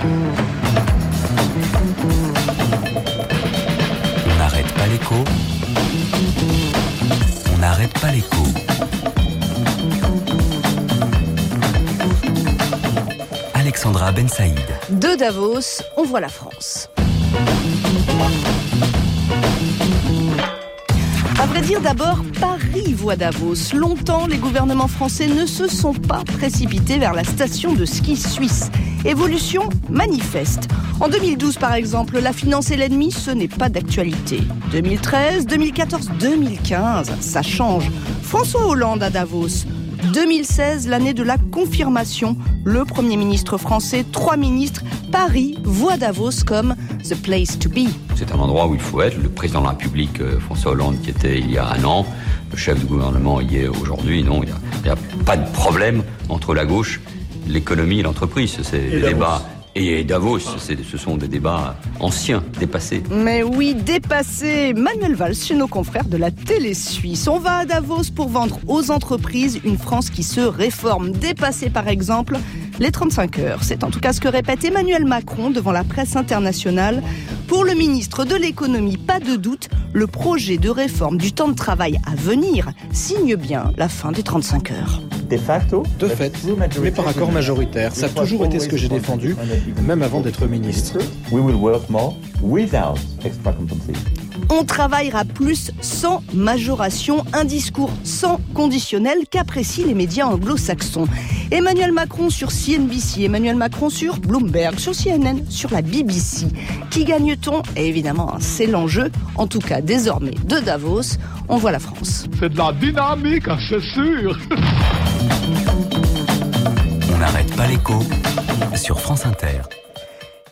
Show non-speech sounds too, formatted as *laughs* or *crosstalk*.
On n'arrête pas l'écho. On n'arrête pas l'écho. Alexandra Ben Saïd. De Davos, on voit la France. À vrai dire, d'abord, Paris voit Davos. Longtemps, les gouvernements français ne se sont pas précipités vers la station de ski suisse. Évolution manifeste. En 2012, par exemple, la finance et l'ennemi, ce n'est pas d'actualité. 2013, 2014, 2015, ça change. François Hollande à Davos. 2016, l'année de la confirmation. Le Premier ministre français, trois ministres, Paris voit Davos comme the place to be. C'est un endroit où il faut être. Le président de la République, euh, François Hollande, qui était il y a un an, le chef du gouvernement y est aujourd'hui. Non, il n'y a, pas de problème entre la gauche, l'économie et l'entreprise. C'est le débat et Davos, ce sont des débats anciens, dépassés. Mais oui, dépassés. Manuel Valls, chez nos confrères de la télé suisse. On va à Davos pour vendre aux entreprises une France qui se réforme. Dépasser par exemple les 35 heures. C'est en tout cas ce que répète Emmanuel Macron devant la presse internationale. Pour le ministre de l'économie, pas de doute, le projet de réforme du temps de travail à venir signe bien la fin des 35 heures. De facto De fait, mais par accord majoritaire. Ça a toujours été ce que j'ai défendu, même avant d'être ministre. On travaillera plus sans majoration, un discours sans conditionnel qu'apprécient les médias anglo-saxons. Emmanuel Macron sur CNBC, Emmanuel Macron sur Bloomberg, sur CNN, sur la BBC. Qui gagne-t-on Évidemment, c'est l'enjeu. En tout cas, désormais, de Davos, on voit la France. C'est de la dynamique, c'est sûr *laughs* On n'arrête pas l'écho sur France Inter.